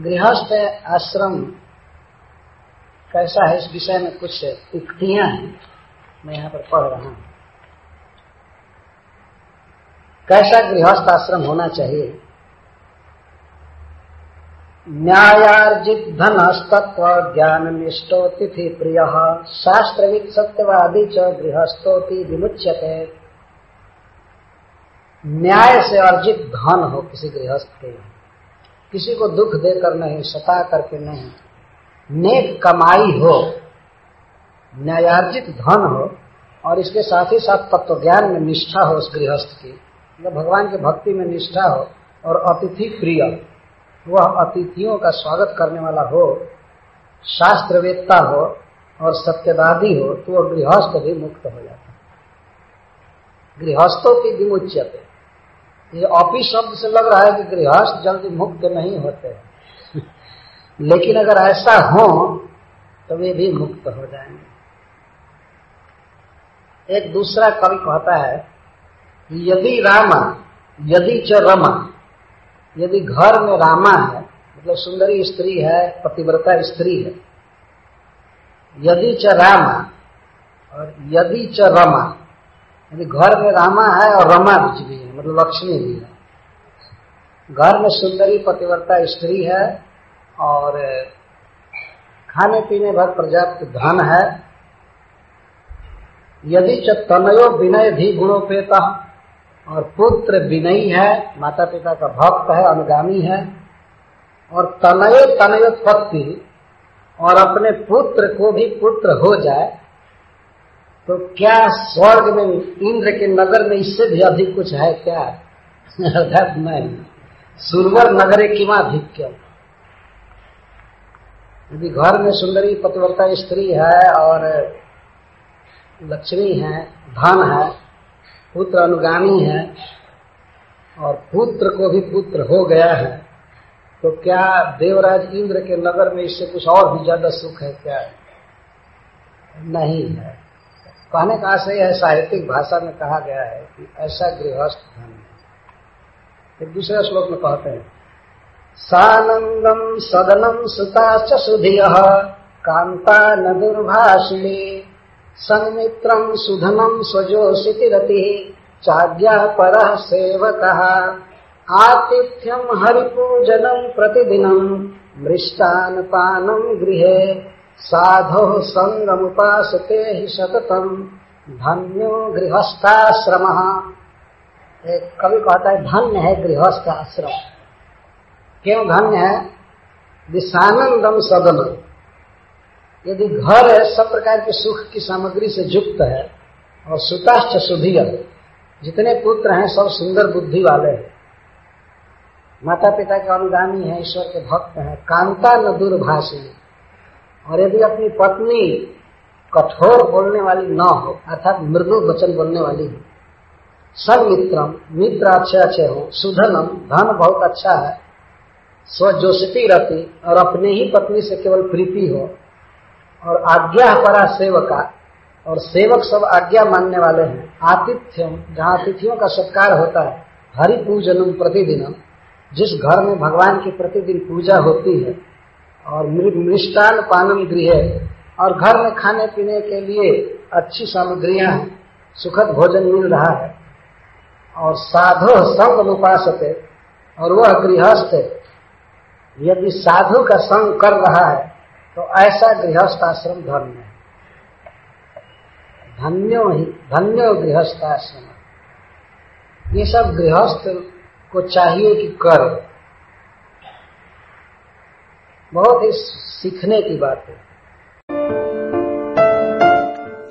गृहस्थ आश्रम कैसा है इस विषय में कुछ उक्तियाँ हैं? मैं यहाँ पर पढ़ रहा हूँ। कैसा गृहस्थ आश्रम होना चाहिए? न्यायार्जित धनस्तत्व ज्ञान निष्ठो तिथि प्रिय। शास्त्रविद सत्यवादी च गृहस्थोति विमुच्यते। न्याय से अर्जित धन हो किसी गृहस्थ के किसी को दुख देकर नहीं, सता करके नहीं। नेक कमाई हो, न्यायार्जित धन हो, और इसके साथ ही साथ तत्व ज्ञान में निष्ठा हो उस गृहस्थ की मतलब भगवान की भक्ति में निष्ठा हो, और अतिथि प्रिय, वह अतिथियों का स्वागत करने वाला हो, शास्त्रवेत्ता हो, और सत्यवादी हो तो वह गृहस्थ भी मुक्त हो जाता है। गृहस्थों की विमुच्यते। ये ऑफ़िस शब्द से लग रहा है कि गृहस्थ जल्दी मुक्त नहीं होते। लेकिन अगर ऐसा हो तो वे भी मुक्त हो जाएँगे। एक दूसरा कवि कहता है, यदि रामा, यदि च रमा, यदि घर में रामा है मतलब सुंदरी स्त्री है, पतिव्रता स्त्री है, यदि च रामा, और यदि च रमा, यदि घर में रामा है और रमा बीच भी मतलब लक्ष्मी भी है। घर में सुंदरी पतिव्रता स्त्री है और खाने पीने भर पर्याप्त धन है। यदि तनयो विनय भी गुणोपेता और पुत्र विनयी है माता पिता का भक्त है, अनुगामी है, और तनय तनयोत्पत्ति और अपने पुत्र को भी पुत्र हो जाए तो क्या स्वर्ग में, इंद्र के नगर में इससे भी अधिक कुछ है क्या? अर्थात नहीं सुरवर नगरे किमाधिक्य यदि घर में सुंदरी पतिव्रता स्त्री है और लक्ष्मी है, धन है, पुत्र अनुगामी है, और पुत्र को भी पुत्र हो गया है तो क्या देवराज इंद्र के नगर में इससे कुछ और भी ज़्यादा सुख है क्या? नहीं है। कहने का आशय है, साहित्यिक भाषा में कहा गया है कि ऐसा गृहस्थ धन एक दूसरे श्लोक में कहते हैं, सानंदम सदनम सुता सुधिय कांता न दुर्भाषिणी, सन्मित्रम सुधनम स्वजोषिति रति चाज्ञा पर सेवक आतिथ्यम हरिपूजनम प्रतिदिनम मृष्टान पानम गृह साधो संगमुपासते ही सततम। धन्यो गृहस्थाश्रम। एक कवि कहता है, धन्य है गृहस्थ आश्रम क्यों धन्य है? दिशानंदम सदन, यदि घर है, सब प्रकार के सुख की सामग्री से युक्त है, और सुताश्च सुधिय, जितने पुत्र हैं, सब सुंदर बुद्धि वाले हैं। माता पिता के अनुगामी हैं, ईश्वर के भक्त हैं। कांता न दुर्भाषी और यदि अपनी पत्नी कठोर बोलने वाली न हो, अर्थात मृदु वचन बोलने वाली हो, सब मित्रम मित्र अच्छे अच्छे हो, सुधनम, धन बहुत अच्छा है, स्वजोषिती रहती, और अपने ही पत्नी से केवल प्रीति हो, और आज्ञा परा सेवका, और सेवक सब आज्ञा मानने वाले हैं, आतिथ्यम, जहाँ अतिथियों का सत्कार होता है हरि पूजनम प्रतिदिनम, जिस घर में भगवान की प्रतिदिन पूजा होती है और मृष्टान पानम गृह और घर में खाने पीने के लिए अच्छी सामग्रियाँ हैं सुखद भोजन मिल रहा है। और साधु संग उपासते, और वह गृहस्थ, यदि साधु का संग कर रहा है तो ऐसा गृहस्थ आश्रम धर्म है। धन्यो ही, धन्यो गृहस्थ आश्रम। ये सब गृहस्थ को चाहिए कि कर। बहुत ही सीखने की बात है।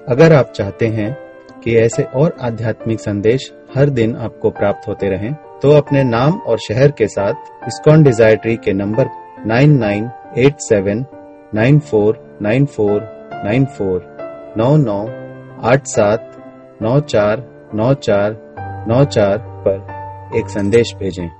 अगर आप चाहते हैं कि ऐसे और आध्यात्मिक संदेश हर दिन आपको प्राप्त होते रहें, तो अपने नाम और शहर के साथ इस्कॉन डिज़ायर ट्री के number 9987 nine four nine four nine four नौ नौ आठ सात नौ चार नौ चार नौ चार पर एक संदेश भेजें।